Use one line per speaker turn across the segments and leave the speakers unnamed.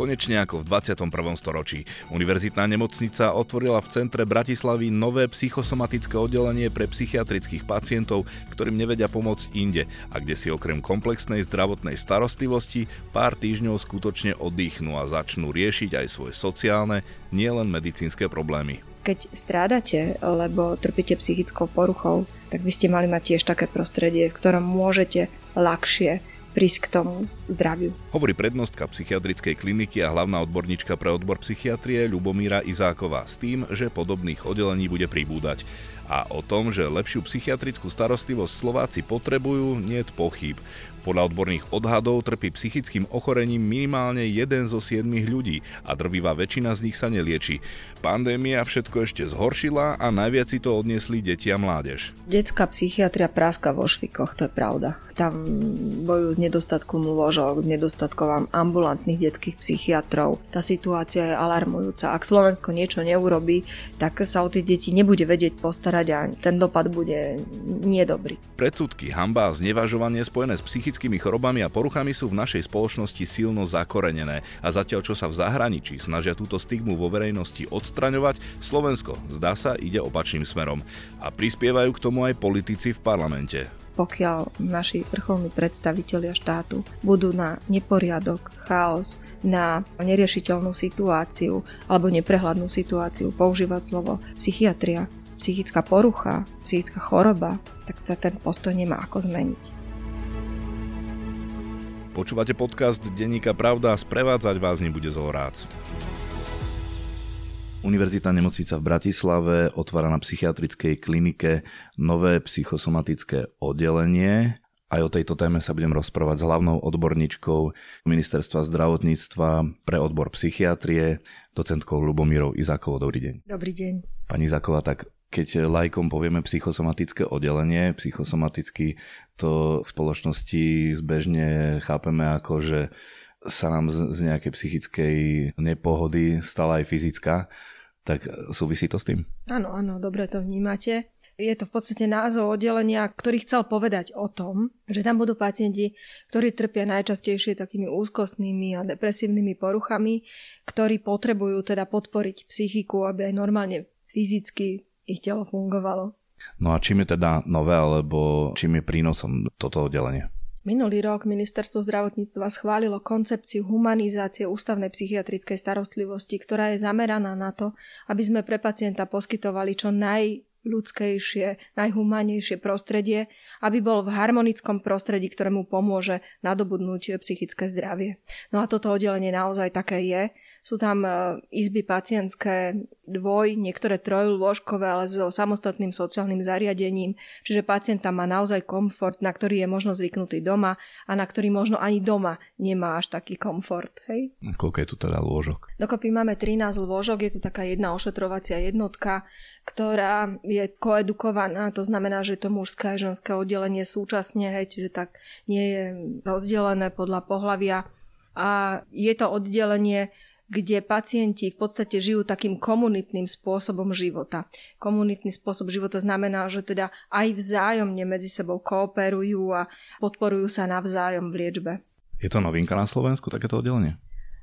Konečne ako v 21. storočí. Univerzitná nemocnica otvorila v centre Bratislavy nové psychosomatické oddelenie pre psychiatrických pacientov, ktorým nevedia pomôcť inde a kde si okrem komplexnej zdravotnej starostlivosti pár týždňov skutočne oddychnú a začnú riešiť aj svoje sociálne, nielen medicínske problémy.
Keď strádate, lebo trpíte psychickou poruchou, tak by ste mali mať tiež také prostredie, v ktorom môžete ľahšie prísť k tomu zdraviu.
Hovorí prednostka psychiatrickej kliniky a hlavná odborníčka pre odbor psychiatrie Ľubomíra Izáková s tým, že podobných oddelení bude pribúdať. A o tom, že lepšiu psychiatrickú starostlivosť Slováci potrebujú, nie je pochyb. Podľa odborných odhadov trpí psychickým ochorením minimálne jeden zo siedmých ľudí a drvivá väčšina z nich sa nelieči. Pandémia všetko ešte zhoršila a najviac si to odniesli deti a mládež.
Detská psychiatria práska vo švikoch, to je pravda. Tam bojujú s nedostatkom lôžok, s nedostatkom ambulantných detských psychiatrov. Tá situácia je alarmujúca. Ak Slovensko niečo neurobi, tak sa o tie deti nebude vedieť postarať a ten dopad bude nedobrý.
Predsudky, hamba a znevažovanie spojené s psychickým psychickými chorobami a poruchami sú v našej spoločnosti silno zakorenené. A zatiaľ čo sa v zahraničí snažia túto stigmu vo verejnosti odstraňovať, Slovensko zdá sa ide opačným smerom. A prispievajú k tomu aj politici v parlamente.
Pokiaľ naši vrcholní predstavitelia štátu budú na neporiadok, chaos, na neriešiteľnú situáciu alebo neprehľadnú situáciu používať slovo psychiatria, psychická porucha, psychická choroba, tak sa ten postoj nemá ako zmeniť.
Počúvate podcast Denníka Pravda a sprevádzať vás nebude Zolorác. Univerzitná nemocnica v Bratislave otvára na psychiatrickej klinike nové psychosomatické oddelenie. Aj o tejto téme sa budem rozprávať s hlavnou odborníčkou Ministerstva zdravotníctva pre odbor psychiatrie, docentkou Lubomírou Izákovou. Dobrý deň.
Dobrý deň.
Pani Izáková, tak keď lajkom povieme psychosomatické oddelenie, psychosomaticky to v spoločnosti zbežne chápeme ako, že sa nám z, nejakej psychickej nepohody stala aj fyzická, tak súvisí to s tým?
Áno, áno, dobre to vnímate. Je to v podstate názov oddelenia, ktorý chcel povedať o tom, že tam budú pacienti, ktorí trpia najčastejšie takými úzkostnými a depresívnymi poruchami, ktorí potrebujú teda podporiť psychiku, aby aj normálne fyzicky ich telo fungovalo.
No a čím je teda nové, alebo čím je prínosom toto oddelenie?
Minulý rok ministerstvo zdravotníctva schválilo koncepciu humanizácie ústavnej psychiatrickej starostlivosti, ktorá je zameraná na to, aby sme pre pacienta poskytovali čo naj ľudskejšie, najhumánnejšie prostredie, aby bol v harmonickom prostredí, ktorému pomôže nadobudnúť psychické zdravie. No a toto oddelenie naozaj také je. Sú tam e, izby pacientské dvoj, niektoré trojlôžkové, ale so samostatným sociálnym zariadením, čiže pacient tam má naozaj komfort, na ktorý je možno zvyknutý doma a na ktorý možno ani doma nemá až taký komfort. Hej?
Koľko je tu teda lôžok?
Dokopy máme 13 lôžok, je tu taká jedna ošetrovacia jednotka, ktorá je koedukovaná, to znamená, že to mužské a ženské oddelenie súčasne, hej, čiže tak nie je rozdelené podľa pohľavia. A je to oddelenie, kde pacienti v podstate žijú takým komunitným spôsobom života. Komunitný spôsob života znamená, že teda aj vzájomne medzi sebou kooperujú a podporujú sa navzájom v liečbe.
Je to novinka na Slovensku, takéto oddelenie?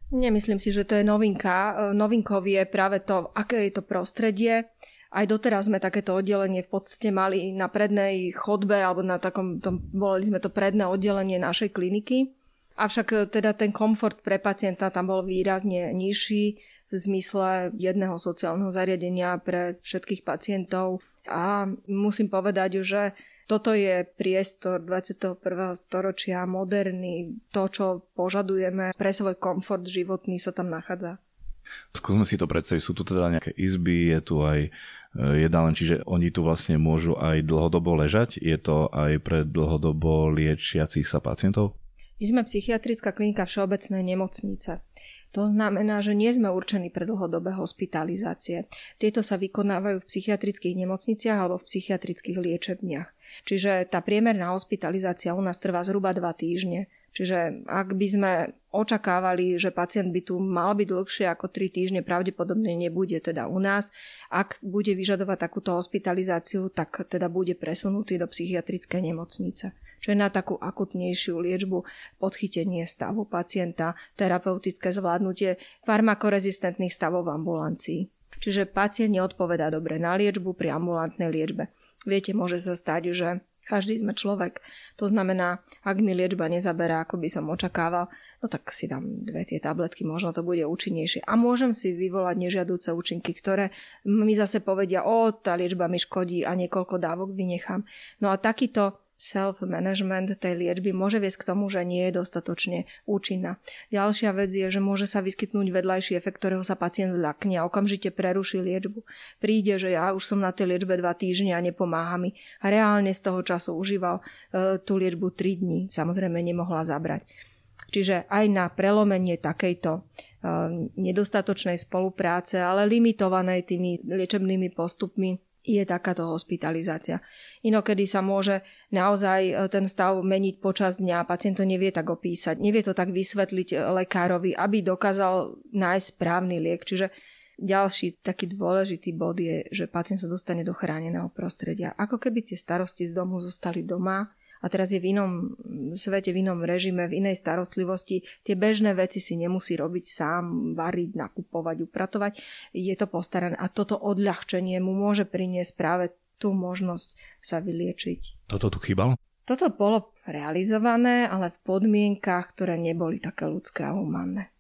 Nemyslím si, že to je novinka. Novinkou je práve to, aké je to prostredie, aj doteraz sme takéto oddelenie v podstate mali na prednej chodbe alebo na takom, tom, volali sme to predné oddelenie našej kliniky. Avšak e, teda ten komfort pre pacienta tam bol výrazne nižší v zmysle jedného sociálneho zariadenia pre všetkých pacientov. A musím povedať, že toto je priestor 21. storočia, moderný, to, čo požadujeme pre svoj komfort životný sa tam nachádza.
Skúsme si to predstaviť, sú tu teda nejaké izby, je tu aj e, jedálne, čiže oni tu vlastne môžu aj dlhodobo ležať? Je to aj pre dlhodobo liečiacich sa pacientov?
My sme psychiatrická klinika Všeobecnej nemocnice. To znamená, že nie sme určení pre dlhodobé hospitalizácie. Tieto sa vykonávajú v psychiatrických nemocniciach alebo v psychiatrických liečebniach. Čiže tá priemerná hospitalizácia u nás trvá zhruba 2 týždne. Čiže ak by sme očakávali, že pacient by tu mal byť dlhšie ako 3 týždne, pravdepodobne nebude teda u nás. Ak bude vyžadovať takúto hospitalizáciu, tak teda bude presunutý do psychiatrickej nemocnice. čo je na takú akutnejšiu liečbu, podchytenie stavu pacienta, terapeutické zvládnutie farmakorezistentných stavov v ambulancii. Čiže pacient neodpovedá dobre na liečbu pri ambulantnej liečbe. Viete, môže sa stať, že každý sme človek. To znamená, ak mi liečba nezaberá, ako by som očakával, no tak si dám dve tie tabletky, možno to bude účinnejšie. A môžem si vyvolať nežiaduce účinky, ktoré mi zase povedia, o, tá liečba mi škodí a niekoľko dávok vynechám. No a takýto self-management tej liečby môže viesť k tomu, že nie je dostatočne účinná. Ďalšia vec je, že môže sa vyskytnúť vedľajší efekt, ktorého sa pacient zľakne a okamžite preruší liečbu. Príde, že ja už som na tej liečbe dva týždne a nepomáha mi. A reálne z toho času užíval e, tú liečbu 3 dní. Samozrejme nemohla zabrať. Čiže aj na prelomenie takejto e, nedostatočnej spolupráce, ale limitovanej tými liečebnými postupmi, je takáto hospitalizácia. Inokedy sa môže naozaj e, ten stav meniť počas dňa, pacient to nevie tak opísať, nevie to tak vysvetliť e, lekárovi, aby dokázal nájsť správny liek. Čiže ďalší taký dôležitý bod je, že pacient sa dostane do chráneného prostredia. Ako keby tie starosti z domu zostali doma, a teraz je v inom svete, v inom režime, v inej starostlivosti. Tie bežné veci si nemusí robiť sám, variť, nakupovať, upratovať. Je to postarané a toto odľahčenie mu môže priniesť práve tú možnosť sa vyliečiť.
Toto tu chýbalo?
Toto bolo realizované, ale v podmienkach, ktoré neboli také ľudské a humánne.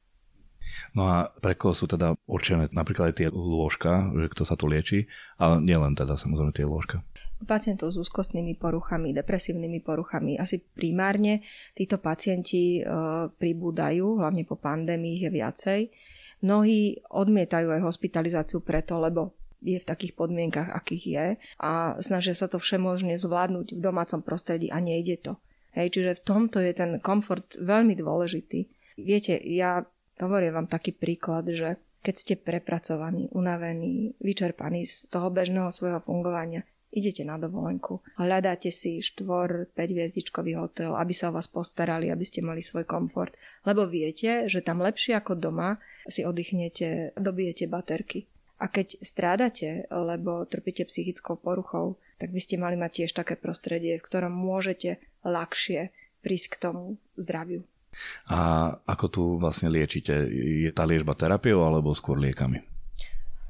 No a pre koho sú teda určené napríklad aj tie lôžka, že kto sa tu lieči, ale nielen teda samozrejme tie lôžka
pacientov s úzkostnými poruchami, depresívnymi poruchami. Asi primárne títo pacienti e, pribúdajú, hlavne po pandémii je viacej. Mnohí odmietajú aj hospitalizáciu preto, lebo je v takých podmienkach, akých je a snažia sa to všemožne zvládnuť v domácom prostredí a nejde to. Hej, čiže v tomto je ten komfort veľmi dôležitý. Viete, ja hovorím vám taký príklad, že keď ste prepracovaní, unavení, vyčerpaní z toho bežného svojho fungovania, idete na dovolenku. Hľadáte si štvor, 5 hviezdičkový hotel, aby sa o vás postarali, aby ste mali svoj komfort. Lebo viete, že tam lepšie ako doma si oddychnete, dobijete baterky. A keď strádate, lebo trpíte psychickou poruchou, tak by ste mali mať tiež také prostredie, v ktorom môžete ľahšie prísť k tomu zdraviu.
A ako tu vlastne liečite? Je tá liečba terapiou alebo skôr liekami?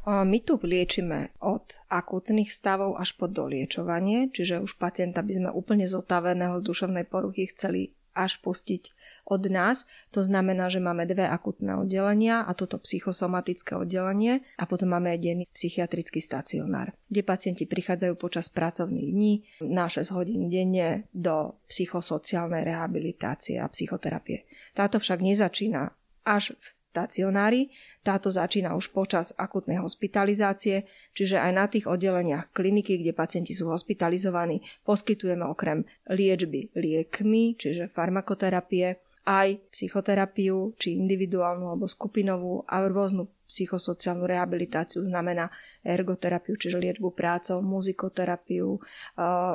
My tu liečime od akútnych stavov až po doliečovanie, čiže už pacienta by sme úplne zotaveného z duševnej poruchy chceli až pustiť od nás. To znamená, že máme dve akutné oddelenia a toto psychosomatické oddelenie a potom máme aj denný psychiatrický stacionár, kde pacienti prichádzajú počas pracovných dní na 6 hodín denne do psychosociálnej rehabilitácie a psychoterapie. Táto však nezačína až v stacionári, táto začína už počas akutnej hospitalizácie, čiže aj na tých oddeleniach kliniky, kde pacienti sú hospitalizovaní, poskytujeme okrem liečby liekmi, čiže farmakoterapie, aj psychoterapiu, či individuálnu alebo skupinovú a rôznu psychosociálnu rehabilitáciu, znamená ergoterapiu, čiže liečbu prácou, muzikoterapiu,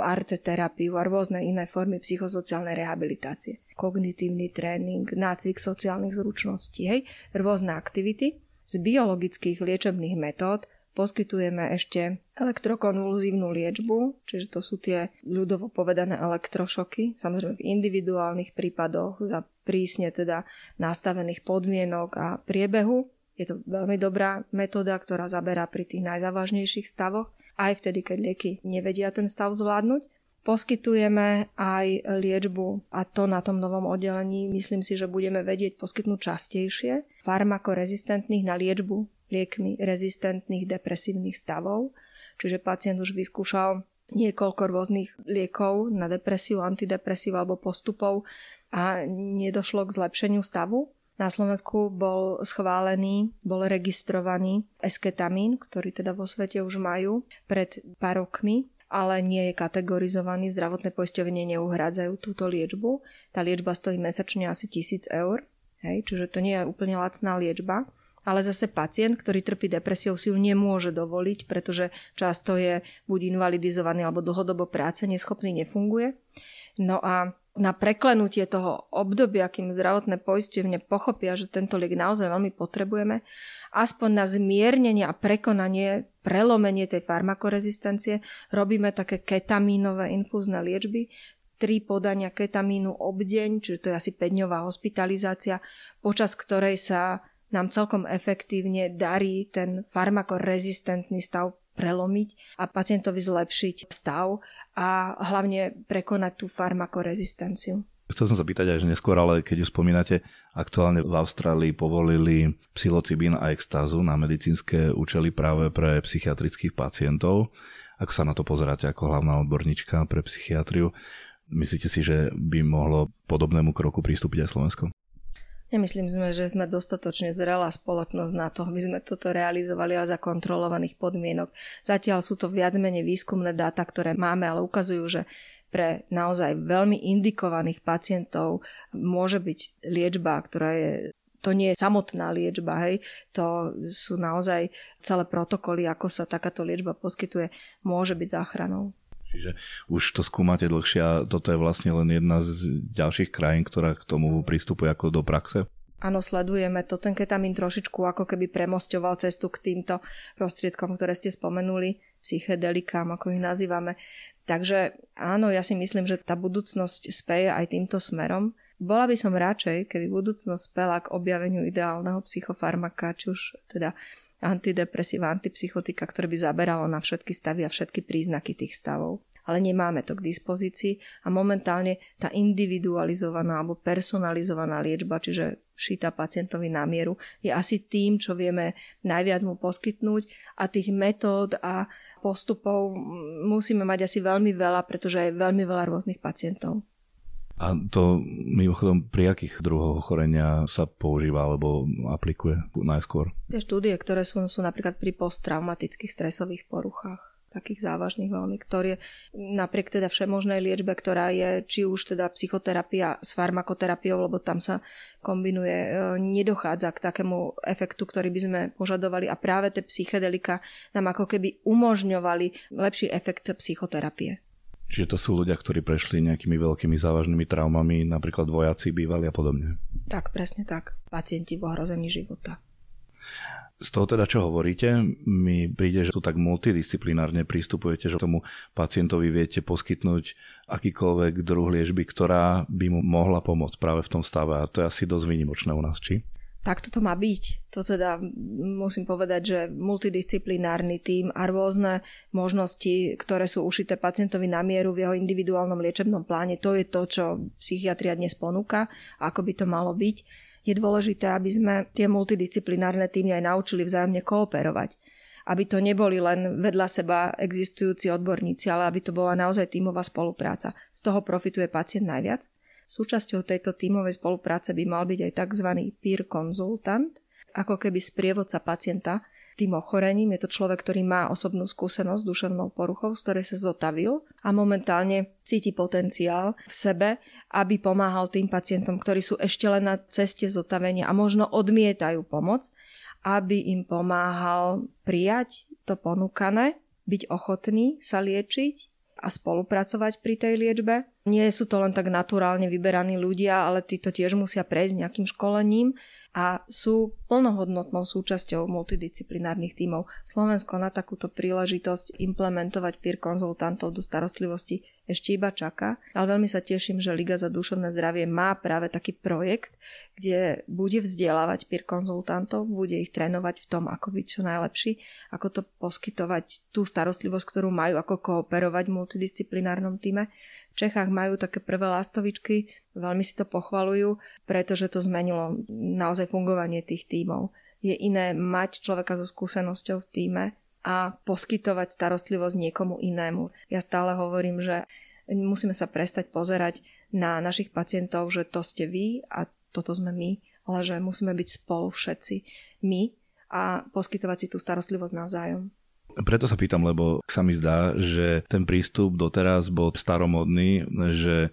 arteterapiu a rôzne iné formy psychosociálnej rehabilitácie. Kognitívny tréning, nácvik sociálnych zručností, hej, rôzne aktivity. Z biologických liečebných metód Poskytujeme ešte elektrokonvulzívnu liečbu, čiže to sú tie ľudovo povedané elektrošoky, samozrejme v individuálnych prípadoch za prísne teda nastavených podmienok a priebehu. Je to veľmi dobrá metóda, ktorá zaberá pri tých najzávažnejších stavoch, aj vtedy, keď lieky nevedia ten stav zvládnuť. Poskytujeme aj liečbu a to na tom novom oddelení myslím si, že budeme vedieť poskytnúť častejšie farmakorezistentných na liečbu liekmi rezistentných depresívnych stavov. Čiže pacient už vyskúšal niekoľko rôznych liekov na depresiu, antidepresív alebo postupov a nedošlo k zlepšeniu stavu. Na Slovensku bol schválený, bol registrovaný esketamín, ktorý teda vo svete už majú pred pár rokmi, ale nie je kategorizovaný. Zdravotné poisťovne neuhrádzajú túto liečbu. Tá liečba stojí mesačne asi 1000 eur, hej, čiže to nie je úplne lacná liečba. Ale zase pacient, ktorý trpí depresiou, si ju nemôže dovoliť, pretože často je buď invalidizovaný alebo dlhodobo práce neschopný, nefunguje. No a na preklenutie toho obdobia, kým zdravotné poisťovne pochopia, že tento liek naozaj veľmi potrebujeme, aspoň na zmiernenie a prekonanie, prelomenie tej farmakorezistencie, robíme také ketamínové infúzne liečby, tri podania ketamínu obdeň, čiže to je asi 5-dňová hospitalizácia, počas ktorej sa nám celkom efektívne darí ten farmakorezistentný stav prelomiť a pacientovi zlepšiť stav a hlavne prekonať tú farmakorezistenciu.
Chcel som sa pýtať aj neskôr, ale keď už spomínate, aktuálne v Austrálii povolili psilocibín a extázu na medicínske účely práve pre psychiatrických pacientov. Ako sa na to pozeráte ako hlavná odborníčka pre psychiatriu? Myslíte si, že by mohlo podobnému kroku pristúpiť aj Slovensko?
Nemyslím sme, že sme dostatočne zrelá spoločnosť na to, aby sme toto realizovali ale za kontrolovaných podmienok. Zatiaľ sú to viac menej výskumné dáta, ktoré máme, ale ukazujú, že pre naozaj veľmi indikovaných pacientov môže byť liečba, ktorá je to nie je samotná liečba, hej, to sú naozaj celé protokoly, ako sa takáto liečba poskytuje, môže byť záchranou.
Čiže už to skúmate dlhšie a toto je vlastne len jedna z ďalších krajín, ktorá k tomu pristupuje ako do praxe?
Áno, sledujeme to. Ten ketamín trošičku ako keby premostoval cestu k týmto prostriedkom, ktoré ste spomenuli, psychedelikám, ako ich nazývame. Takže áno, ja si myslím, že tá budúcnosť speje aj týmto smerom. Bola by som radšej, keby budúcnosť spela k objaveniu ideálneho psychofarmaka, či už teda antidepresíva, antipsychotika, ktoré by zaberalo na všetky stavy a všetky príznaky tých stavov. Ale nemáme to k dispozícii a momentálne tá individualizovaná alebo personalizovaná liečba, čiže všíta pacientovi na mieru, je asi tým, čo vieme najviac mu poskytnúť a tých metód a postupov musíme mať asi veľmi veľa, pretože je veľmi veľa rôznych pacientov.
A to mimochodom pri akých druhoch ochorenia sa používa alebo aplikuje najskôr?
Tie štúdie, ktoré sú, sú napríklad pri posttraumatických stresových poruchách takých závažných veľmi, ktoré napriek teda všemožnej liečbe, ktorá je či už teda psychoterapia s farmakoterapiou, lebo tam sa kombinuje, e, nedochádza k takému efektu, ktorý by sme požadovali a práve tie psychedelika nám ako keby umožňovali lepší efekt psychoterapie.
Čiže to sú ľudia, ktorí prešli nejakými veľkými závažnými traumami, napríklad vojaci bývali a podobne.
Tak, presne tak. Pacienti v ohrození života.
Z toho teda, čo hovoríte, mi príde, že tu tak multidisciplinárne pristupujete, že tomu pacientovi viete poskytnúť akýkoľvek druh liežby, ktorá by mu mohla pomôcť práve v tom stave. A to je asi dosť výnimočné u nás, či?
Takto to má byť. To teda musím povedať, že multidisciplinárny tím a rôzne možnosti, ktoré sú ušité pacientovi na mieru v jeho individuálnom liečebnom pláne, to je to, čo psychiatria dnes ponúka, ako by to malo byť je dôležité, aby sme tie multidisciplinárne týmy aj naučili vzájomne kooperovať. Aby to neboli len vedľa seba existujúci odborníci, ale aby to bola naozaj tímová spolupráca. Z toho profituje pacient najviac. Súčasťou tejto tímovej spolupráce by mal byť aj tzv. peer konzultant, ako keby sprievodca pacienta tým ochorením. Je to človek, ktorý má osobnú skúsenosť s duševnou poruchou, z ktorej sa zotavil a momentálne cíti potenciál v sebe, aby pomáhal tým pacientom, ktorí sú ešte len na ceste zotavenia a možno odmietajú pomoc, aby im pomáhal prijať to ponúkané, byť ochotný sa liečiť a spolupracovať pri tej liečbe. Nie sú to len tak naturálne vyberaní ľudia, ale títo tiež musia prejsť nejakým školením a sú plnohodnotnou súčasťou multidisciplinárnych tímov. Slovensko na takúto príležitosť implementovať peer konzultantov do starostlivosti ešte iba čaká, ale veľmi sa teším, že Liga za duševné zdravie má práve taký projekt, kde bude vzdelávať peer konzultantov, bude ich trénovať v tom, ako byť čo najlepší, ako to poskytovať tú starostlivosť, ktorú majú, ako kooperovať v multidisciplinárnom týme v Čechách majú také prvé lastovičky, veľmi si to pochvalujú, pretože to zmenilo naozaj fungovanie tých tímov. Je iné mať človeka so skúsenosťou v týme a poskytovať starostlivosť niekomu inému. Ja stále hovorím, že musíme sa prestať pozerať na našich pacientov, že to ste vy a toto sme my, ale že musíme byť spolu všetci my a poskytovať si tú starostlivosť navzájom.
Preto sa pýtam, lebo sa mi zdá, že ten prístup doteraz bol staromodný, že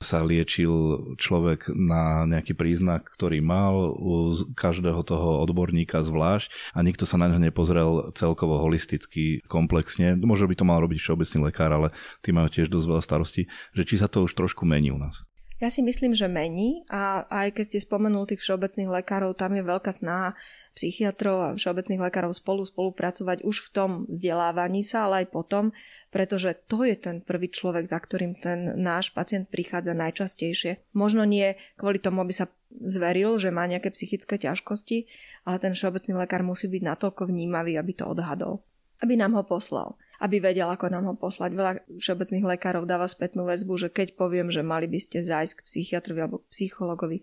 sa liečil človek na nejaký príznak, ktorý mal u každého toho odborníka zvlášť a nikto sa na ňo nepozrel celkovo holisticky, komplexne. Možno by to mal robiť všeobecný lekár, ale tí majú tiež dosť veľa starostí, že či sa to už trošku mení u nás.
Ja si myslím, že mení a aj keď ste spomenul tých všeobecných lekárov, tam je veľká snaha psychiatrov a všeobecných lekárov spolu spolupracovať už v tom vzdelávaní sa, ale aj potom, pretože to je ten prvý človek, za ktorým ten náš pacient prichádza najčastejšie. Možno nie kvôli tomu, aby sa zveril, že má nejaké psychické ťažkosti, ale ten všeobecný lekár musí byť natoľko vnímavý, aby to odhadol. Aby nám ho poslal aby vedel, ako nám ho poslať. Veľa všeobecných lekárov dáva spätnú väzbu, že keď poviem, že mali by ste zájsť k psychiatrovi alebo k psychologovi,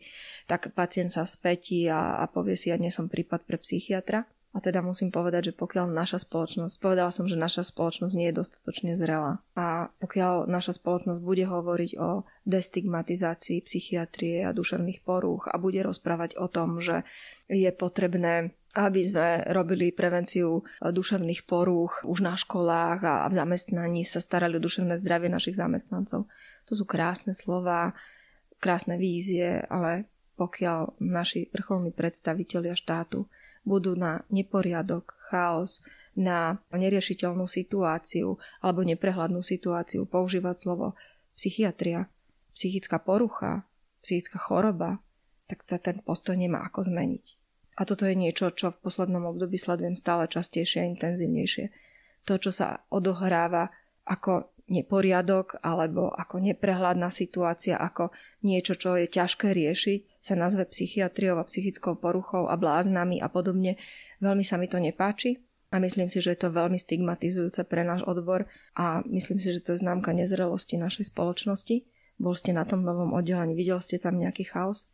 tak pacient sa spätí a, a povie si, ja nie som prípad pre psychiatra. A teda musím povedať, že pokiaľ naša spoločnosť, povedala som, že naša spoločnosť nie je dostatočne zrelá a pokiaľ naša spoločnosť bude hovoriť o destigmatizácii psychiatrie a duševných porúch a bude rozprávať o tom, že je potrebné aby sme robili prevenciu duševných porúch už na školách a v zamestnaní sa starali o duševné zdravie našich zamestnancov. To sú krásne slova, krásne vízie, ale pokiaľ naši vrcholní predstavitelia štátu budú na neporiadok, chaos, na neriešiteľnú situáciu alebo neprehľadnú situáciu používať slovo psychiatria, psychická porucha, psychická choroba, tak sa ten postoj nemá ako zmeniť. A toto je niečo, čo v poslednom období sledujem stále častejšie a intenzívnejšie. To, čo sa odohráva ako neporiadok alebo ako neprehľadná situácia, ako niečo, čo je ťažké riešiť, sa nazve psychiatriou a psychickou poruchou a bláznami a podobne. Veľmi sa mi to nepáči a myslím si, že je to veľmi stigmatizujúce pre náš odbor a myslím si, že to je známka nezrelosti našej spoločnosti. Bol ste na tom novom oddelení, videl ste tam nejaký chaos?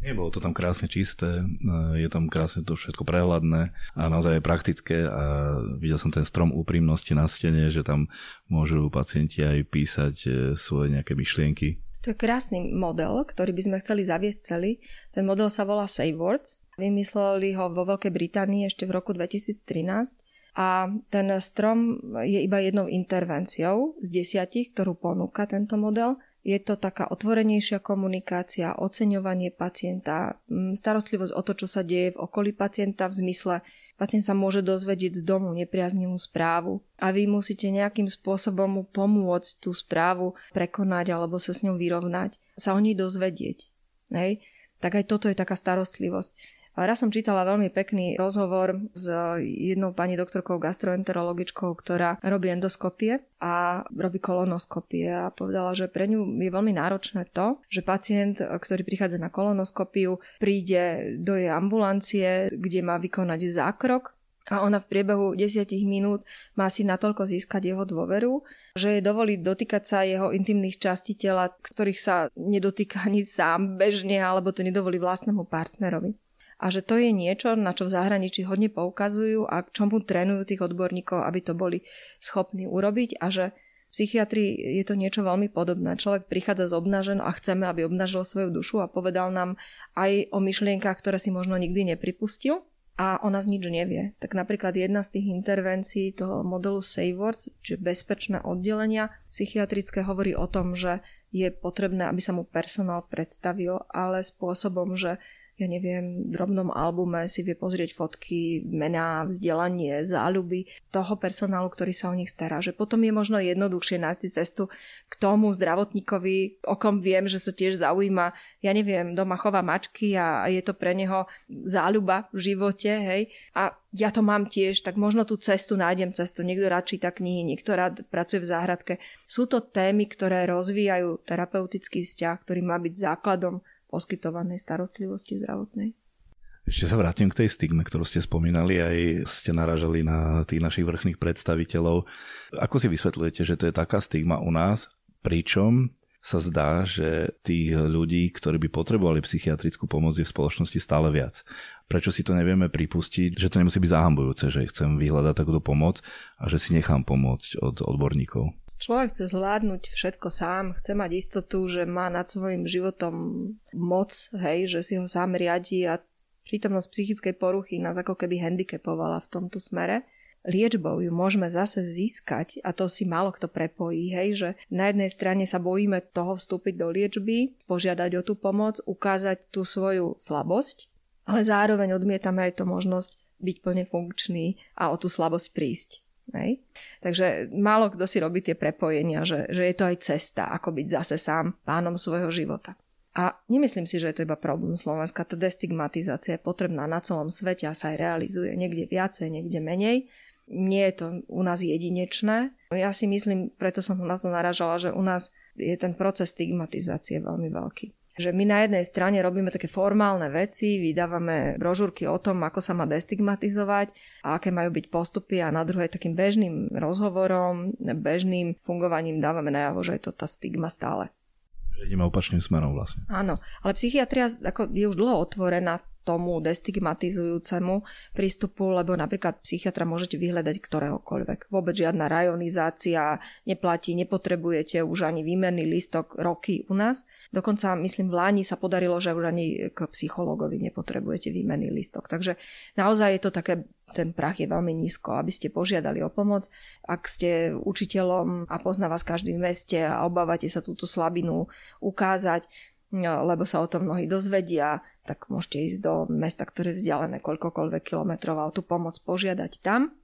Nie, bolo to tam krásne čisté, je tam krásne to všetko prehľadné a naozaj je praktické a videl som ten strom úprimnosti na stene, že tam môžu pacienti aj písať e, svoje nejaké myšlienky.
To je krásny model, ktorý by sme chceli zaviesť celý. Ten model sa volá SaveWords. Vymysleli ho vo Veľkej Británii ešte v roku 2013 a ten strom je iba jednou intervenciou z desiatich, ktorú ponúka tento model – je to taká otvorenejšia komunikácia, oceňovanie pacienta, mm, starostlivosť o to, čo sa deje v okolí pacienta v zmysle pacient sa môže dozvedieť z domu nepriaznivú správu a vy musíte nejakým spôsobom mu pomôcť tú správu prekonať alebo sa s ňou vyrovnať, sa o nej dozvedieť. Hej? Tak aj toto je taká starostlivosť. Raz som čítala veľmi pekný rozhovor s jednou pani doktorkou gastroenterologičkou, ktorá robí endoskopie a robí kolonoskopie a povedala, že pre ňu je veľmi náročné to, že pacient, ktorý prichádza na kolonoskopiu, príde do jej ambulancie, kde má vykonať zákrok a ona v priebehu 10 minút má si natoľko získať jeho dôveru, že je dovolí dotýkať sa jeho intimných častí tela, ktorých sa nedotýka ani sám bežne, alebo to nedovolí vlastnému partnerovi a že to je niečo, na čo v zahraničí hodne poukazujú a k čomu trénujú tých odborníkov, aby to boli schopní urobiť a že v psychiatrii je to niečo veľmi podobné. Človek prichádza z obnažen a chceme, aby obnažil svoju dušu a povedal nám aj o myšlienkach, ktoré si možno nikdy nepripustil a o nás nič nevie. Tak napríklad jedna z tých intervencií toho modelu SafeWords, čiže bezpečné oddelenia psychiatrické, hovorí o tom, že je potrebné, aby sa mu personál predstavil, ale spôsobom, že ja neviem, drobnom albume si vie pozrieť fotky, mená, vzdelanie, záľuby toho personálu, ktorý sa o nich stará. Že potom je možno jednoduchšie nájsť cestu k tomu zdravotníkovi, o kom viem, že sa tiež zaujíma, ja neviem, doma chová mačky a je to pre neho záľuba v živote, hej. A ja to mám tiež, tak možno tú cestu nájdem cestu. Niekto rád číta knihy, niekto rád pracuje v záhradke. Sú to témy, ktoré rozvíjajú terapeutický vzťah, ktorý má byť základom poskytovanej starostlivosti zdravotnej.
Ešte sa vrátim k tej stigme, ktorú ste spomínali, aj ste naražali na tých našich vrchných predstaviteľov. Ako si vysvetľujete, že to je taká stigma u nás, pričom sa zdá, že tých ľudí, ktorí by potrebovali psychiatrickú pomoc, je v spoločnosti stále viac. Prečo si to nevieme pripustiť, že to nemusí byť zahambujúce, že chcem vyhľadať takúto pomoc a že si nechám pomôcť od odborníkov?
Človek chce zvládnuť všetko sám, chce mať istotu, že má nad svojim životom moc, hej, že si ho sám riadi a prítomnosť psychickej poruchy nás ako keby handicapovala v tomto smere. Liečbou ju môžeme zase získať a to si málo kto prepojí, hej, že na jednej strane sa bojíme toho vstúpiť do liečby, požiadať o tú pomoc, ukázať tú svoju slabosť, ale zároveň odmietame aj to možnosť byť plne funkčný a o tú slabosť prísť. Hej? Takže málo kto si robí tie prepojenia, že, že je to aj cesta, ako byť zase sám pánom svojho života. A nemyslím si, že je to iba problém Slovenska. Tá destigmatizácia je potrebná na celom svete a sa aj realizuje niekde viacej, niekde menej. Nie je to u nás jedinečné. Ja si myslím, preto som na to naražala, že u nás je ten proces stigmatizácie veľmi veľký že my na jednej strane robíme také formálne veci, vydávame brožúrky o tom, ako sa má destigmatizovať a aké majú byť postupy a na druhej takým bežným rozhovorom, bežným fungovaním dávame najavo, že je to tá stigma stále.
Že ideme opačným smerom vlastne.
Áno, ale psychiatria ako je už dlho otvorená tomu destigmatizujúcemu prístupu, lebo napríklad psychiatra môžete vyhľadať ktoréhokoľvek. Vôbec žiadna rajonizácia neplatí, nepotrebujete už ani výmenný listok roky u nás. Dokonca, myslím, v Láni sa podarilo, že už ani k psychologovi nepotrebujete výmenný listok. Takže naozaj je to také ten prach je veľmi nízko, aby ste požiadali o pomoc. Ak ste učiteľom a pozná vás každý v meste a obávate sa túto slabinu ukázať, lebo sa o tom mnohí dozvedia, tak môžete ísť do mesta, ktoré je vzdialené koľkokoľvek kilometrov a o tú pomoc požiadať tam.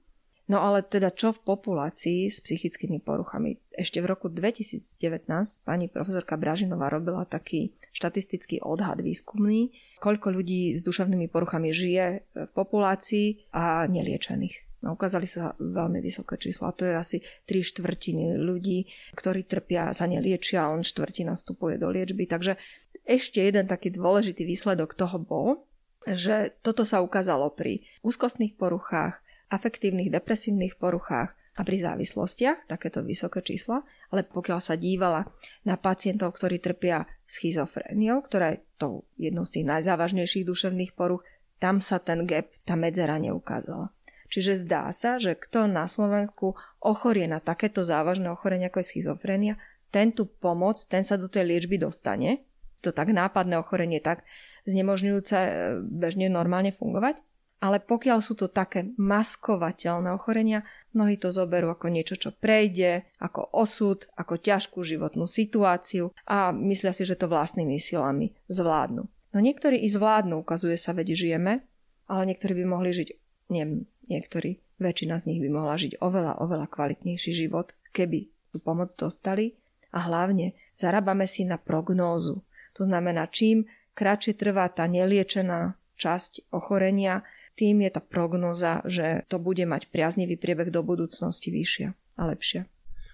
No ale teda čo v populácii s psychickými poruchami? Ešte v roku 2019 pani profesorka Bražinová robila taký štatistický odhad výskumný, koľko ľudí s duševnými poruchami žije v populácii a neliečených. No, ukázali sa veľmi vysoké čísla. To je asi 3 štvrtiny ľudí, ktorí trpia, sa neliečia, len štvrtina vstupuje do liečby. Takže ešte jeden taký dôležitý výsledok toho bol, že toto sa ukázalo pri úzkostných poruchách, afektívnych depresívnych poruchách a pri závislostiach, takéto vysoké čísla, ale pokiaľ sa dívala na pacientov, ktorí trpia schizofréniou, ktorá je tou jednou z tých najzávažnejších duševných poruch, tam sa ten gap, tá medzera neukázala. Čiže zdá sa, že kto na Slovensku ochorie na takéto závažné ochorenie ako je schizofrenia, ten tu pomoc, ten sa do tej liečby dostane. To tak nápadné ochorenie, tak znemožňujúce e, bežne normálne fungovať. Ale pokiaľ sú to také maskovateľné ochorenia, mnohí to zoberú ako niečo, čo prejde, ako osud, ako ťažkú životnú situáciu a myslia si, že to vlastnými silami zvládnu. No niektorí i zvládnu, ukazuje sa, veď žijeme, ale niektorí by mohli žiť, neviem, Niektorí, väčšina z nich by mohla žiť oveľa, oveľa kvalitnejší život, keby tú pomoc dostali a hlavne zarábame si na prognózu. To znamená, čím kratšie trvá tá neliečená časť ochorenia, tým je tá prognoza, že to bude mať priaznivý priebeh do budúcnosti vyššia a lepšia.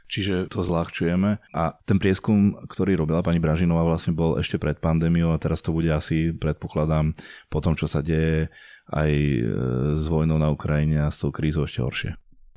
Čiže to zľahčujeme. A ten prieskum, ktorý robila pani Bražinová, vlastne bol ešte pred pandémiou a teraz to bude asi, predpokladám, po tom, čo sa deje aj e, s vojnou na Ukrajine a s tou krízou ešte horšie.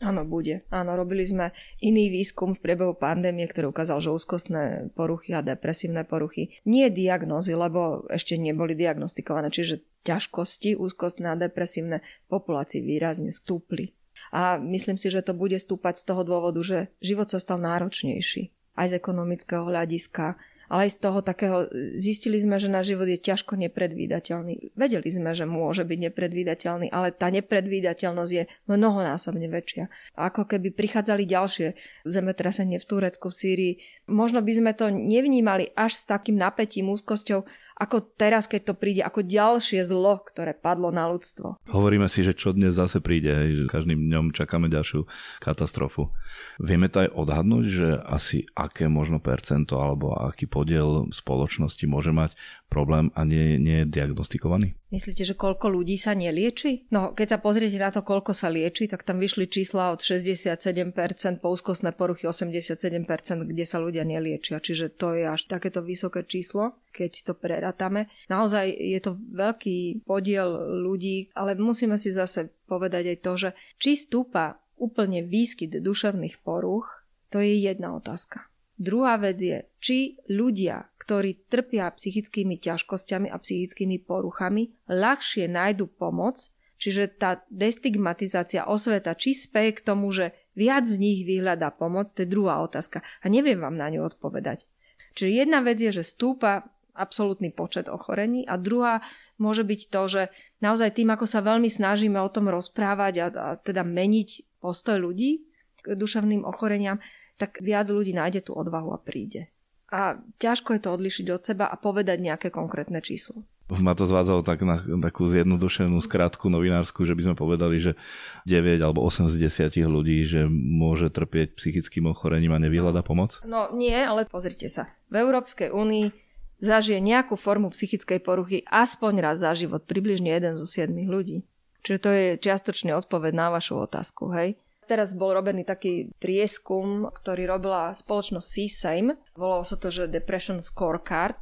Áno, bude. Áno, robili sme iný výskum v priebehu pandémie, ktorý ukázal, že úzkostné poruchy a depresívne poruchy nie diagnózy, lebo ešte neboli diagnostikované, čiže ťažkosti úzkostné a depresívne populácii výrazne stúpli. A myslím si, že to bude stúpať z toho dôvodu, že život sa stal náročnejší. Aj z ekonomického hľadiska, ale aj z toho takého, zistili sme, že náš život je ťažko nepredvídateľný. Vedeli sme, že môže byť nepredvídateľný, ale tá nepredvídateľnosť je mnohonásobne väčšia. Ako keby prichádzali ďalšie zemetrasenie v Turecku, v Sýrii, možno by sme to nevnímali až s takým napätím, úzkosťou, ako teraz, keď to príde ako ďalšie zlo, ktoré padlo na ľudstvo.
Hovoríme si, že čo dnes zase príde, že každým dňom čakáme ďalšiu katastrofu. Vieme to aj odhadnúť, že asi aké možno percento alebo aký podiel spoločnosti môže mať problém a nie, nie je diagnostikovaný?
Myslíte, že koľko ľudí sa nelieči? No, keď sa pozriete na to, koľko sa lieči, tak tam vyšli čísla od 67% po úzkostné poruchy 87%, kde sa ľudia neliečia. Čiže to je až takéto vysoké číslo, keď to prerátame. Naozaj je to veľký podiel ľudí, ale musíme si zase povedať aj to, že či stúpa úplne výskyt duševných poruch, to je jedna otázka. Druhá vec je, či ľudia, ktorí trpia psychickými ťažkosťami a psychickými poruchami, ľahšie nájdu pomoc, čiže tá destigmatizácia osveta, či speje k tomu, že viac z nich vyhľadá pomoc, to je druhá otázka. A neviem vám na ňu odpovedať. Čiže jedna vec je, že stúpa absolútny počet ochorení a druhá môže byť to, že naozaj tým, ako sa veľmi snažíme o tom rozprávať a, a teda meniť postoj ľudí k duševným ochoreniam, tak viac ľudí nájde tú odvahu a príde. A ťažko je to odlišiť od seba a povedať nejaké konkrétne číslo.
Ma to zvádzalo tak na takú zjednodušenú skratku novinárskú, že by sme povedali, že 9 alebo 8 z 10 ľudí, že môže trpieť psychickým ochorením a nevyhľada pomoc?
No nie, ale pozrite sa. V Európskej únii zažije nejakú formu psychickej poruchy aspoň raz za život, približne jeden zo 7 ľudí. Čiže to je čiastočne odpoveď na vašu otázku, hej? Teraz bol robený taký prieskum, ktorý robila spoločnosť CSAME. Volalo sa to, že Depression Scorecard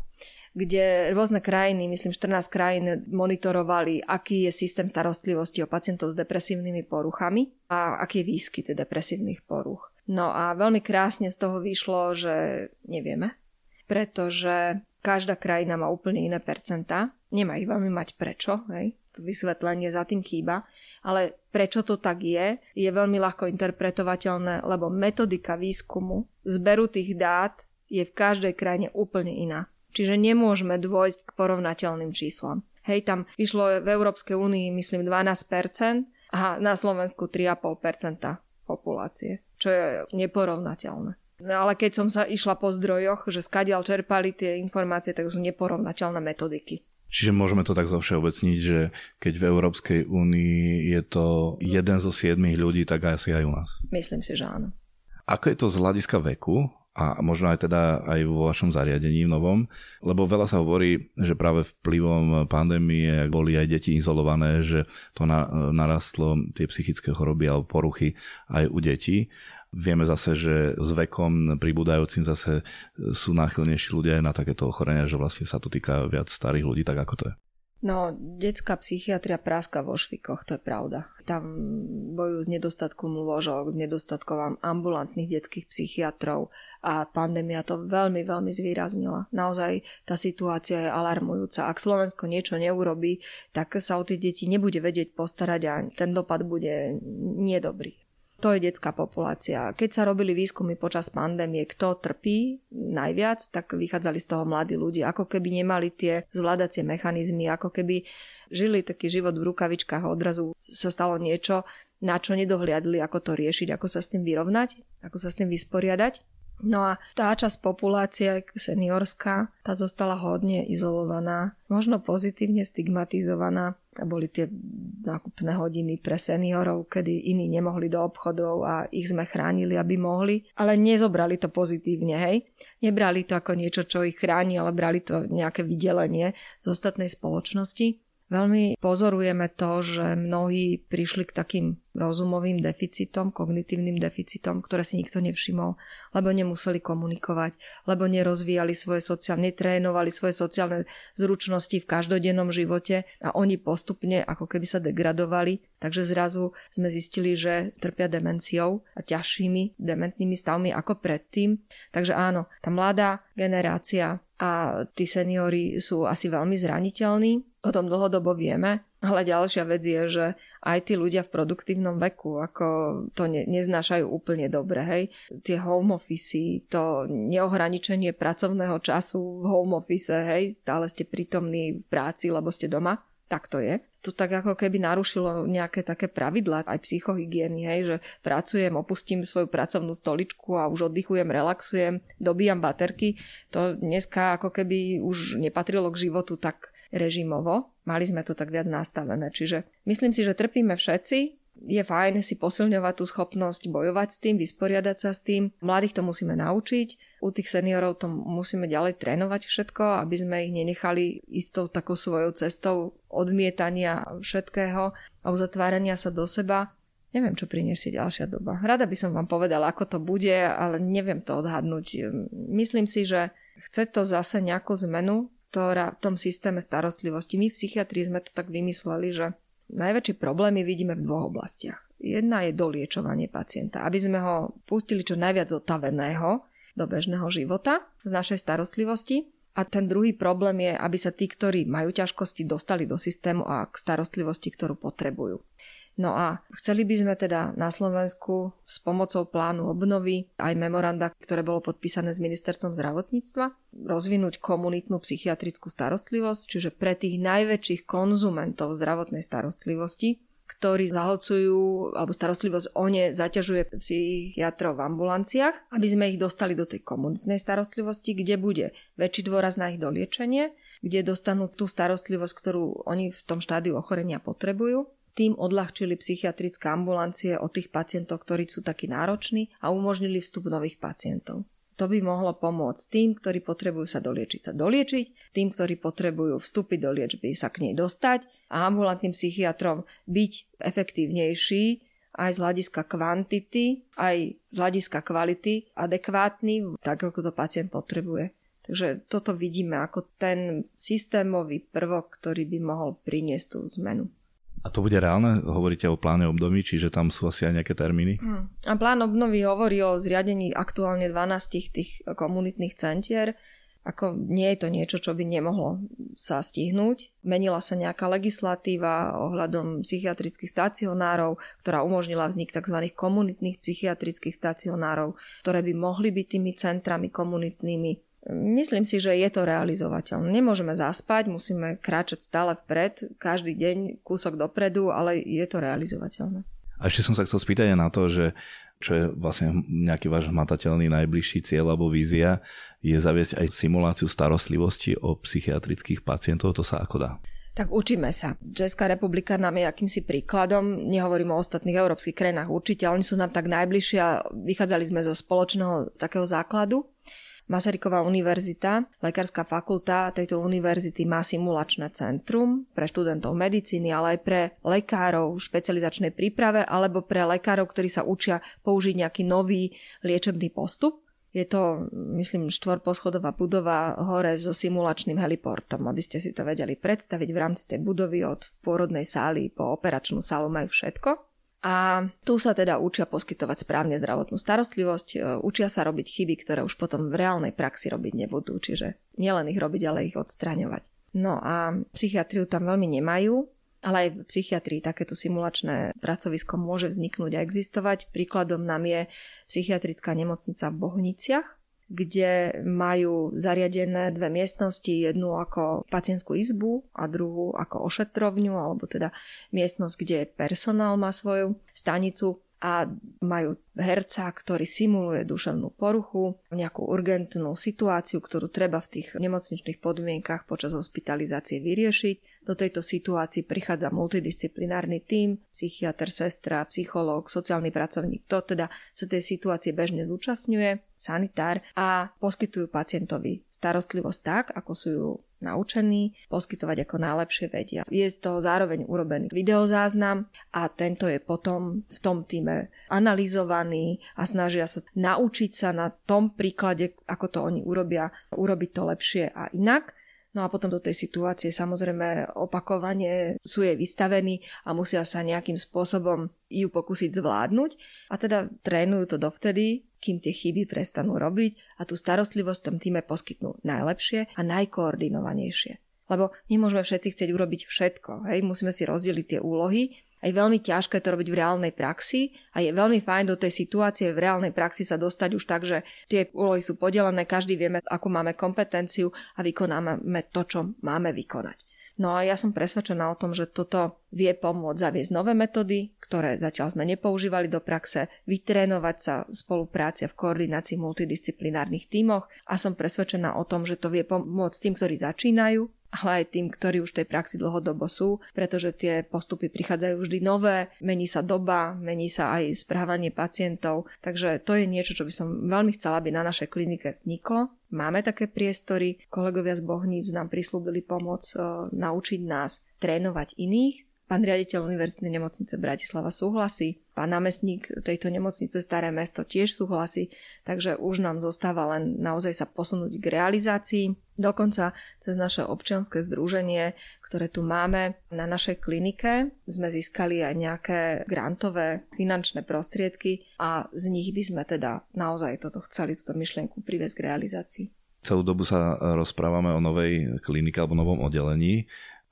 kde rôzne krajiny, myslím 14 krajín, monitorovali, aký je systém starostlivosti o pacientov s depresívnymi poruchami a aký je výskyt depresívnych poruch. No a veľmi krásne z toho vyšlo, že nevieme, pretože každá krajina má úplne iné percentá. Ich veľmi mať prečo, hej? To vysvetlenie za tým chýba. Ale prečo to tak je, je veľmi ľahko interpretovateľné, lebo metodika výskumu, zberu tých dát je v každej krajine úplne iná. Čiže nemôžeme dôjsť k porovnateľným číslam. Hej, tam išlo v Európskej únii, myslím, 12% a na Slovensku 3,5% populácie, čo je neporovnateľné. No ale keď som sa išla po zdrojoch, že skadiaľ čerpali tie informácie, tak sú neporovnateľné metodiky.
Čiže môžeme to tak zovšeobecniť, že keď v Európskej únii je to jeden zo siedmých ľudí, tak asi aj u nás.
Myslím si, že áno.
Ako je to z hľadiska veku? a možno aj teda aj vo vašom zariadení v novom, lebo veľa sa hovorí, že práve vplyvom pandémie boli aj deti izolované, že to narastlo tie psychické choroby alebo poruchy aj u detí. Vieme zase, že s vekom pribúdajúcim zase sú náchylnejší ľudia aj na takéto ochorenia, že vlastne sa to týka viac starých ľudí, tak ako to je.
No, detská psychiatria práska vo švikoch, to je pravda. Tam bojujú s nedostatkom lôžok, s nedostatkom ambulantných detských psychiatrov a pandémia to veľmi, veľmi zvýraznila. Naozaj tá situácia je alarmujúca. Ak Slovensko niečo neurobí, tak sa o tie deti nebude vedieť postarať a ten dopad bude nedobrý. To je detská populácia. Keď sa robili výskumy počas pandémie, kto trpí najviac, tak vychádzali z toho mladí ľudia, ako keby nemali tie zvládacie mechanizmy, ako keby žili taký život v rukavičkách odrazu sa stalo niečo, na čo nedohliadli, ako to riešiť, ako sa s tým vyrovnať, ako sa s tým vysporiadať. No a tá časť populácie seniorská, tá zostala hodne izolovaná, možno pozitívne stigmatizovaná. Boli tie nákupné hodiny pre seniorov, kedy iní nemohli do obchodov a ich sme chránili, aby mohli, ale nezobrali to pozitívne, hej. Nebrali to ako niečo, čo ich chráni, ale brali to nejaké vydelenie z ostatnej spoločnosti. Veľmi pozorujeme to, že mnohí prišli k takým rozumovým deficitom, kognitívnym deficitom, ktoré si nikto nevšimol, lebo nemuseli komunikovať, lebo nerozvíjali svoje sociálne, netrénovali svoje sociálne zručnosti v každodennom živote a oni postupne ako keby sa degradovali. Takže zrazu sme zistili, že trpia demenciou a ťažšími dementnými stavmi ako predtým. Takže áno, tá mladá generácia a tí seniori sú asi veľmi zraniteľní. O tom dlhodobo vieme, ale ďalšia vec je, že aj tí ľudia v produktívnom veku ako to ne, neznášajú úplne dobre, hej. Tie home office, to neohraničenie pracovného času v home office, hej, stále ste prítomní v práci, lebo ste doma, tak to je. To tak ako keby narušilo nejaké také pravidlá aj psychohygieny, hej, že pracujem, opustím svoju pracovnú stoličku a už oddychujem, relaxujem, dobíjam baterky. To dneska ako keby už nepatrilo k životu tak režimovo. Mali sme to tak viac nastavené. Čiže myslím si, že trpíme všetci. Je fajn si posilňovať tú schopnosť bojovať s tým, vysporiadať sa s tým. Mladých to musíme naučiť. U tých seniorov to musíme ďalej trénovať všetko, aby sme ich nenechali istou takou svojou cestou odmietania všetkého a uzatvárania sa do seba. Neviem, čo priniesie ďalšia doba. Rada by som vám povedala, ako to bude, ale neviem to odhadnúť. Myslím si, že chce to zase nejakú zmenu ktorá v tom systéme starostlivosti, my v psychiatrii sme to tak vymysleli, že najväčšie problémy vidíme v dvoch oblastiach. Jedna je doliečovanie pacienta, aby sme ho pustili čo najviac zotaveného do bežného života z našej starostlivosti. A ten druhý problém je, aby sa tí, ktorí majú ťažkosti, dostali do systému a k starostlivosti, ktorú potrebujú. No a chceli by sme teda na Slovensku s pomocou plánu obnovy aj memoranda, ktoré bolo podpísané s ministerstvom zdravotníctva, rozvinúť komunitnú psychiatrickú starostlivosť, čiže pre tých najväčších konzumentov zdravotnej starostlivosti, ktorí zahlcujú, alebo starostlivosť o ne zaťažuje psychiatrov v ambulanciách, aby sme ich dostali do tej komunitnej starostlivosti, kde bude väčší dôraz na ich doliečenie, kde dostanú tú starostlivosť, ktorú oni v tom štádiu ochorenia potrebujú. Tým odľahčili psychiatrické ambulancie od tých pacientov, ktorí sú takí nároční a umožnili vstup nových pacientov. To by mohlo pomôcť tým, ktorí potrebujú sa doliečiť, sa doliečiť, tým, ktorí potrebujú vstúpiť do liečby, sa k nej dostať a ambulantným psychiatrom byť efektívnejší aj z hľadiska kvantity, aj z hľadiska kvality adekvátny, tak ako to pacient potrebuje. Takže toto vidíme ako ten systémový prvok, ktorý by mohol priniesť tú zmenu.
A to bude reálne? Hovoríte o pláne obnovy, čiže tam sú asi aj nejaké termíny? Hmm.
A plán obnovy hovorí o zriadení aktuálne 12 tých komunitných centier. Ako nie je to niečo, čo by nemohlo sa stihnúť. Menila sa nejaká legislatíva ohľadom psychiatrických stacionárov, ktorá umožnila vznik tzv. komunitných psychiatrických stacionárov, ktoré by mohli byť tými centrami komunitnými Myslím si, že je to realizovateľné. Nemôžeme zaspať, musíme kráčať stále vpred, každý deň kúsok dopredu, ale je to realizovateľné.
A ešte som sa chcel spýtať aj na to, že čo je vlastne nejaký váš hmatateľný najbližší cieľ alebo vízia, je zaviesť aj simuláciu starostlivosti o psychiatrických pacientov. To sa ako dá?
Tak učíme sa. Česká republika nám je akýmsi príkladom, nehovorím o ostatných európskych krajinách určite, ale oni sú nám tak najbližšie a vychádzali sme zo spoločného takého základu. Masaryková univerzita, lekárska fakulta tejto univerzity má simulačné centrum pre študentov medicíny, ale aj pre lekárov v špecializačnej príprave alebo pre lekárov, ktorí sa učia použiť nejaký nový liečebný postup. Je to, myslím, štvorposchodová budova hore so simulačným heliportom, aby ste si to vedeli predstaviť v rámci tej budovy od pôrodnej sály po operačnú sálu majú všetko. A tu sa teda učia poskytovať správne zdravotnú starostlivosť, e, učia sa robiť chyby, ktoré už potom v reálnej praxi robiť nebudú, čiže nielen ich robiť, ale ich odstraňovať. No a psychiatriu tam veľmi nemajú, ale aj v psychiatrii takéto simulačné pracovisko môže vzniknúť a existovať. Príkladom nám je psychiatrická nemocnica v Bohniciach, kde majú zariadené dve miestnosti, jednu ako pacientskú izbu a druhú ako ošetrovňu, alebo teda miestnosť, kde personál má svoju stanicu a majú herca, ktorý simuluje duševnú poruchu, nejakú urgentnú situáciu, ktorú treba v tých nemocničných podmienkach počas hospitalizácie vyriešiť. Do tejto situácii prichádza multidisciplinárny tím, psychiatr, sestra, psychológ, sociálny pracovník, to teda sa tej situácie bežne zúčastňuje, sanitár a poskytujú pacientovi starostlivosť tak, ako sú ju naučení poskytovať ako najlepšie vedia. Je toho zároveň urobený videozáznam a tento je potom v tom týme analyzovaný a snažia sa naučiť sa na tom príklade, ako to oni urobia, urobiť to lepšie a inak. No a potom do tej situácie samozrejme opakovane sú jej vystavení a musia sa nejakým spôsobom ju pokúsiť zvládnuť a teda trénujú to dovtedy, kým tie chyby prestanú robiť a tú starostlivosť v tom týme poskytnú najlepšie a najkoordinovanejšie. Lebo nemôžeme všetci chcieť urobiť všetko. Hej? Musíme si rozdeliť tie úlohy a je veľmi ťažké to robiť v reálnej praxi a je veľmi fajn do tej situácie v reálnej praxi sa dostať už tak, že tie úlohy sú podelené, každý vieme, ako máme kompetenciu a vykonáme to, čo máme vykonať. No a ja som presvedčená o tom, že toto vie pomôcť zaviesť nové metódy, ktoré zatiaľ sme nepoužívali do praxe, vytrénovať sa v spolupráci a v koordinácii multidisciplinárnych tímoch a som presvedčená o tom, že to vie pomôcť tým, ktorí začínajú ale aj tým, ktorí už v tej praxi dlhodobo sú, pretože tie postupy prichádzajú vždy nové, mení sa doba, mení sa aj správanie pacientov, takže to je niečo, čo by som veľmi chcela, aby na našej klinike vzniklo. Máme také priestory, kolegovia z Bohníc nám prislúbili pomoc e, naučiť nás trénovať iných, Pán riaditeľ Univerzitnej nemocnice Bratislava súhlasí, pán námestník tejto nemocnice Staré mesto tiež súhlasí, takže už nám zostáva len naozaj sa posunúť k realizácii. Dokonca cez naše občianske združenie, ktoré tu máme na našej klinike, sme získali aj nejaké grantové finančné prostriedky a z nich by sme teda naozaj toto chceli, túto myšlienku priviesť k realizácii.
Celú dobu sa rozprávame o novej klinike alebo novom oddelení.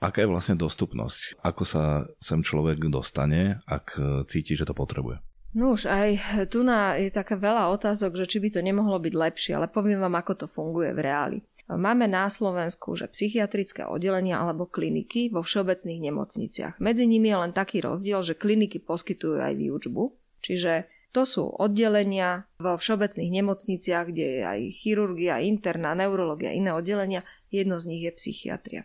Aká je vlastne dostupnosť? Ako sa sem človek dostane, ak cíti, že to potrebuje?
No už aj tu na je taká veľa otázok, že či by to nemohlo byť lepšie, ale poviem vám, ako to funguje v reáli. Máme na Slovensku že psychiatrické oddelenia alebo kliniky vo všeobecných nemocniciach. Medzi nimi je len taký rozdiel, že kliniky poskytujú aj výučbu, čiže to sú oddelenia vo všeobecných nemocniciach, kde je aj chirurgia, interná, neurologia, iné oddelenia, Jedno z nich je psychiatria.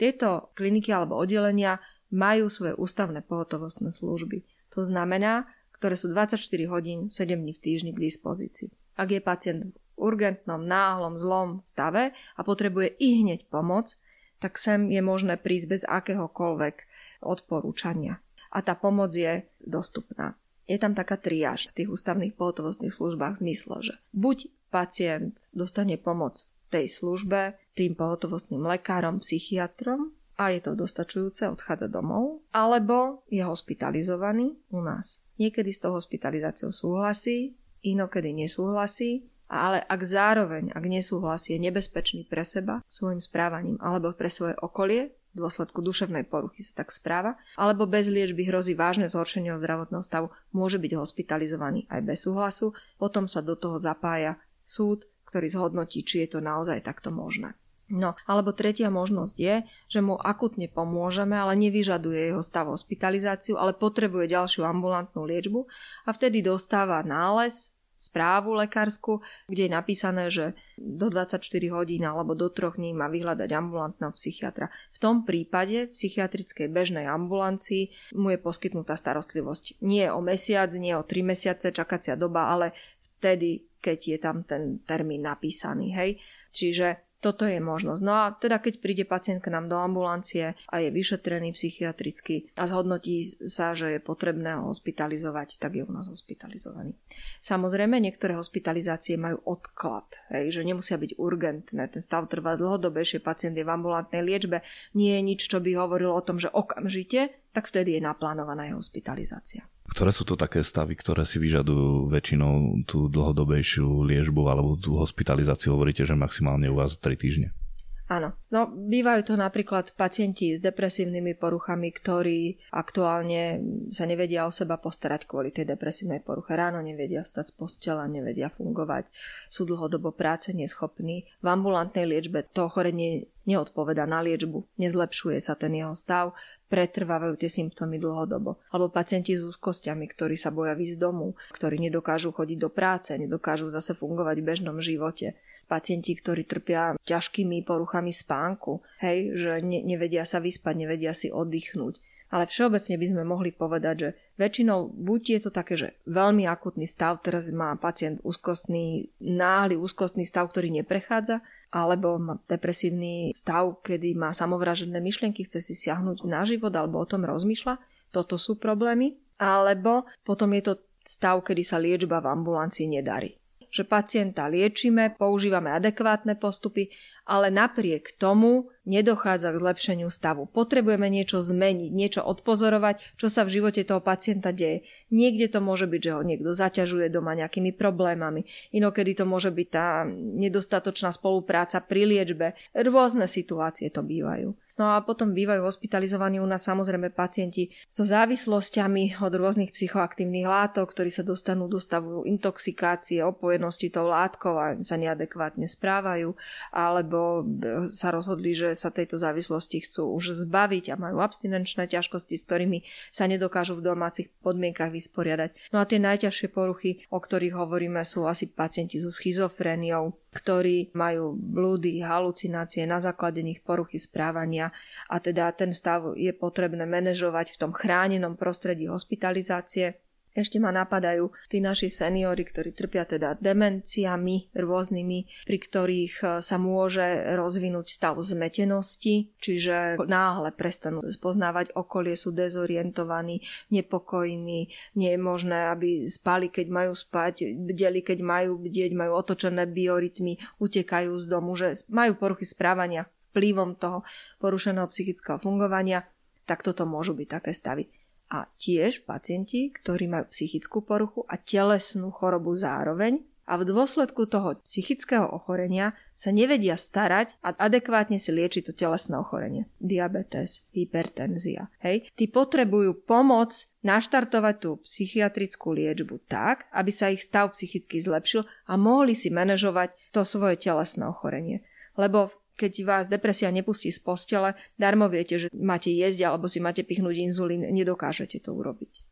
Tieto kliniky alebo oddelenia majú svoje ústavné pohotovostné služby. To znamená, ktoré sú 24 hodín, 7 dní v týždni k dispozícii. Ak je pacient v urgentnom, náhlom, zlom stave a potrebuje i hneď pomoc, tak sem je možné prísť bez akéhokoľvek odporúčania. A tá pomoc je dostupná. Je tam taká triáž v tých ústavných pohotovostných službách v zmysle, že buď pacient dostane pomoc tej službe tým pohotovostným lekárom, psychiatrom a je to dostačujúce, odchádza domov, alebo je hospitalizovaný u nás. Niekedy s tou hospitalizáciou súhlasí, inokedy nesúhlasí, ale ak zároveň, ak nesúhlasí, je nebezpečný pre seba svojim správaním alebo pre svoje okolie, v dôsledku duševnej poruchy sa tak správa, alebo bez liečby hrozí vážne zhoršenie zdravotného stavu, môže byť hospitalizovaný aj bez súhlasu, potom sa do toho zapája súd, ktorý zhodnotí, či je to naozaj takto možné. No, alebo tretia možnosť je, že mu akutne pomôžeme, ale nevyžaduje jeho stav hospitalizáciu, ale potrebuje ďalšiu ambulantnú liečbu a vtedy dostáva nález, správu lekársku, kde je napísané, že do 24 hodín alebo do 3 dní má vyhľadať ambulantného psychiatra. V tom prípade v psychiatrickej bežnej ambulancii mu je poskytnutá starostlivosť. Nie o mesiac, nie o 3 mesiace čakacia doba, ale vtedy, keď je tam ten termín napísaný. Hej? Čiže toto je možnosť. No a teda keď príde pacient k nám do ambulancie a je vyšetrený psychiatricky a zhodnotí sa, že je potrebné ho hospitalizovať, tak je u nás hospitalizovaný. Samozrejme, niektoré hospitalizácie majú odklad, hej, že nemusia byť urgentné. Ten stav trvá dlhodobejšie, pacient je v ambulantnej liečbe, nie je nič, čo by hovorilo o tom, že okamžite, tak vtedy je naplánovaná jeho hospitalizácia.
Ktoré sú to také stavy, ktoré si vyžadujú väčšinou tú dlhodobejšiu liežbu alebo tú hospitalizáciu? Hovoríte, že maximálne u vás 3 týždne.
Áno. No, bývajú to napríklad pacienti s depresívnymi poruchami, ktorí aktuálne sa nevedia o seba postarať kvôli tej depresívnej poruche. Ráno nevedia stať z postela, nevedia fungovať, sú dlhodobo práce neschopní. V ambulantnej liečbe to ochorenie neodpoveda na liečbu, nezlepšuje sa ten jeho stav, pretrvávajú tie symptómy dlhodobo. Alebo pacienti s úzkosťami, ktorí sa boja výsť domu, ktorí nedokážu chodiť do práce, nedokážu zase fungovať v bežnom živote pacienti, ktorí trpia ťažkými poruchami spánku, hej, že ne, nevedia sa vyspať, nevedia si oddychnúť. Ale všeobecne by sme mohli povedať, že väčšinou buď je to také, že veľmi akutný stav, teraz má pacient úzkostný, náhly úzkostný stav, ktorý neprechádza, alebo má depresívny stav, kedy má samovražené myšlienky, chce si siahnuť na život alebo o tom rozmýšľa. Toto sú problémy. Alebo potom je to stav, kedy sa liečba v ambulancii nedarí že pacienta liečime, používame adekvátne postupy, ale napriek tomu nedochádza k zlepšeniu stavu. Potrebujeme niečo zmeniť, niečo odpozorovať, čo sa v živote toho pacienta deje. Niekde to môže byť, že ho niekto zaťažuje doma nejakými problémami, inokedy to môže byť tá nedostatočná spolupráca pri liečbe. Rôzne situácie to bývajú. No a potom bývajú hospitalizovaní u nás samozrejme pacienti so závislosťami od rôznych psychoaktívnych látok, ktorí sa dostanú do stavu intoxikácie, opojenosti tou látkou a sa neadekvátne správajú, alebo sa rozhodli, že sa tejto závislosti chcú už zbaviť a majú abstinenčné ťažkosti, s ktorými sa nedokážu v domácich podmienkach vysporiadať. No a tie najťažšie poruchy, o ktorých hovoríme, sú asi pacienti so schizofréniou, ktorí majú blúdy, halucinácie na základe nich poruchy správania a teda ten stav je potrebné manažovať v tom chránenom prostredí hospitalizácie ešte ma napadajú tí naši seniory, ktorí trpia teda demenciami rôznymi, pri ktorých e, sa môže rozvinúť stav zmetenosti, čiže náhle prestanú spoznávať okolie, sú dezorientovaní, nepokojní, nie je možné, aby spali, keď majú spať, bdeli, keď majú bdieť, majú otočené biorytmy, utekajú z domu, že majú poruchy správania vplyvom toho porušeného psychického fungovania, tak toto môžu byť také stavy a tiež pacienti, ktorí majú psychickú poruchu a telesnú chorobu zároveň a v dôsledku toho psychického ochorenia sa nevedia starať a adekvátne si liečiť to telesné ochorenie. Diabetes, hypertenzia. Hej. Tí potrebujú pomoc naštartovať tú psychiatrickú liečbu tak, aby sa ich stav psychicky zlepšil a mohli si manažovať to svoje telesné ochorenie. Lebo keď vás depresia nepustí z postele, darmo viete, že máte jesť alebo si máte pichnúť inzulín, nedokážete to urobiť.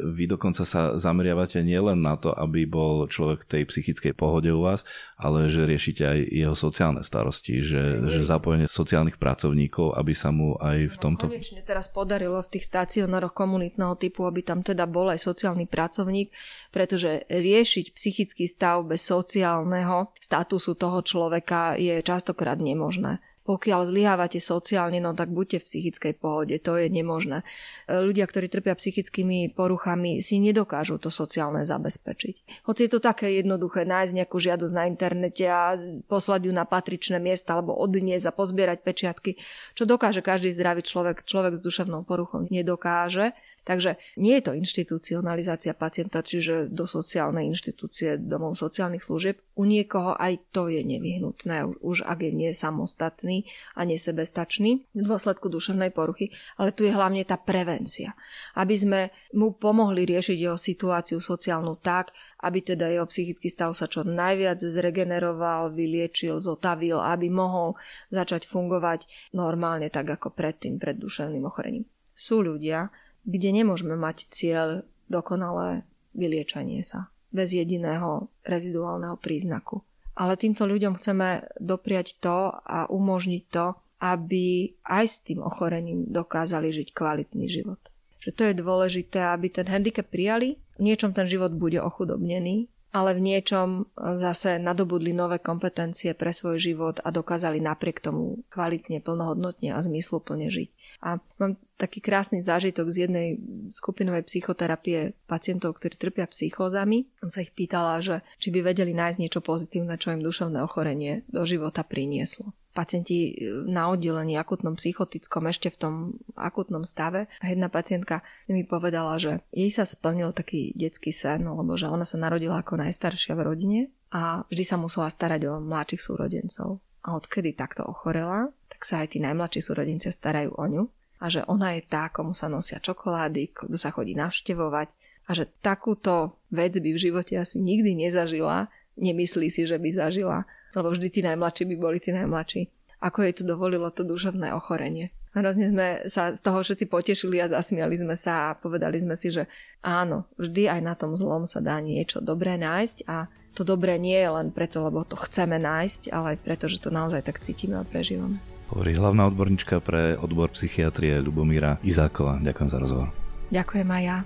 Vy dokonca sa zameriavate nielen na to, aby bol človek v tej psychickej pohode u vás, ale že riešite aj jeho sociálne starosti, že, že zapojenie sociálnych pracovníkov, aby sa mu aj v tomto...
Konečne teraz podarilo v tých stacionároch komunitného typu, aby tam teda bol aj sociálny pracovník, pretože riešiť psychický stav bez sociálneho statusu toho človeka je častokrát nemožné pokiaľ zlyhávate sociálne, no tak buďte v psychickej pohode, to je nemožné. E, ľudia, ktorí trpia psychickými poruchami, si nedokážu to sociálne zabezpečiť. Hoci je to také jednoduché nájsť nejakú žiadosť na internete a poslať ju na patričné miesta alebo odniesť a pozbierať pečiatky, čo dokáže každý zdravý človek, človek s duševnou poruchou nedokáže. Takže nie je to inštitucionalizácia pacienta, čiže do sociálnej inštitúcie, domov sociálnych služieb. U niekoho aj to je nevyhnutné, už ak je nie samostatný a nesebestačný v dôsledku duševnej poruchy. Ale tu je hlavne tá prevencia. Aby sme mu pomohli riešiť jeho situáciu sociálnu tak, aby teda jeho psychický stav sa čo najviac zregeneroval, vyliečil, zotavil, aby mohol začať fungovať normálne tak ako predtým, pred duševným ochorením. Sú ľudia, kde nemôžeme mať cieľ dokonalé vyliečanie sa bez jediného reziduálneho príznaku. Ale týmto ľuďom chceme dopriať to a umožniť to, aby aj s tým ochorením dokázali žiť kvalitný život. Že to je dôležité, aby ten handicap prijali, v niečom ten život bude ochudobnený, ale v niečom zase nadobudli nové kompetencie pre svoj život a dokázali napriek tomu kvalitne, plnohodnotne a zmysluplne žiť. A mám taký krásny zážitok z jednej skupinovej psychoterapie pacientov, ktorí trpia psychózami. On sa ich pýtala, že či by vedeli nájsť niečo pozitívne, čo im duševné ochorenie do života prinieslo pacienti e, na oddelení akutnom psychotickom ešte v tom akutnom stave. A jedna pacientka mi povedala, že jej sa splnil taký detský sen, lebo že ona sa narodila ako najstaršia v rodine a vždy sa musela starať o mladších súrodencov. A odkedy takto ochorela, tak sa aj tí najmladší súrodenci starajú o ňu a že ona je tá, komu sa nosia čokolády, kto sa chodí navštevovať a že takúto vec by v živote asi nikdy nezažila, nemyslí si, že by zažila, lebo vždy tí najmladší by boli tí najmladší. Ako jej to dovolilo to duševné ochorenie. Hrozne sme sa z toho všetci potešili a zasmiali sme sa a povedali sme si, že áno, vždy aj na tom zlom sa dá niečo dobré nájsť a to dobré nie je len preto, lebo to chceme nájsť, ale aj preto, že to naozaj tak cítime a prežívame.
Hovorí hlavná odborníčka pre odbor psychiatrie Lubomíra Izáková. Ďakujem za rozhovor.
Ďakujem aj ja.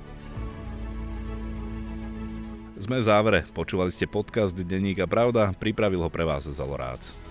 Sme v závere. Počúvali ste podcast Denníka Pravda. Pripravil ho pre vás Zalorác.